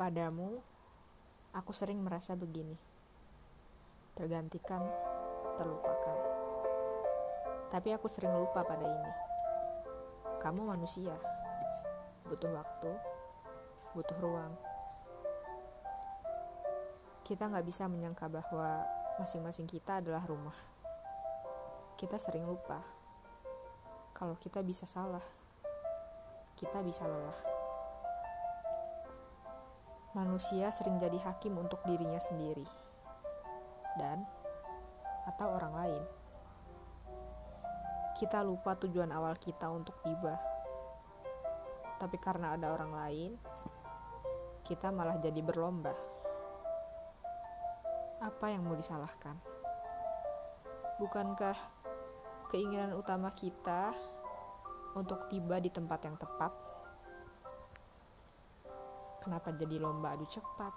Padamu, aku sering merasa begini. Tergantikan, terlupakan. Tapi aku sering lupa pada ini. Kamu manusia, butuh waktu, butuh ruang. Kita nggak bisa menyangka bahwa masing-masing kita adalah rumah. Kita sering lupa. Kalau kita bisa salah, kita bisa lelah manusia sering jadi hakim untuk dirinya sendiri dan atau orang lain. Kita lupa tujuan awal kita untuk tiba. Tapi karena ada orang lain, kita malah jadi berlomba. Apa yang mau disalahkan? Bukankah keinginan utama kita untuk tiba di tempat yang tepat Kenapa jadi lomba adu cepat?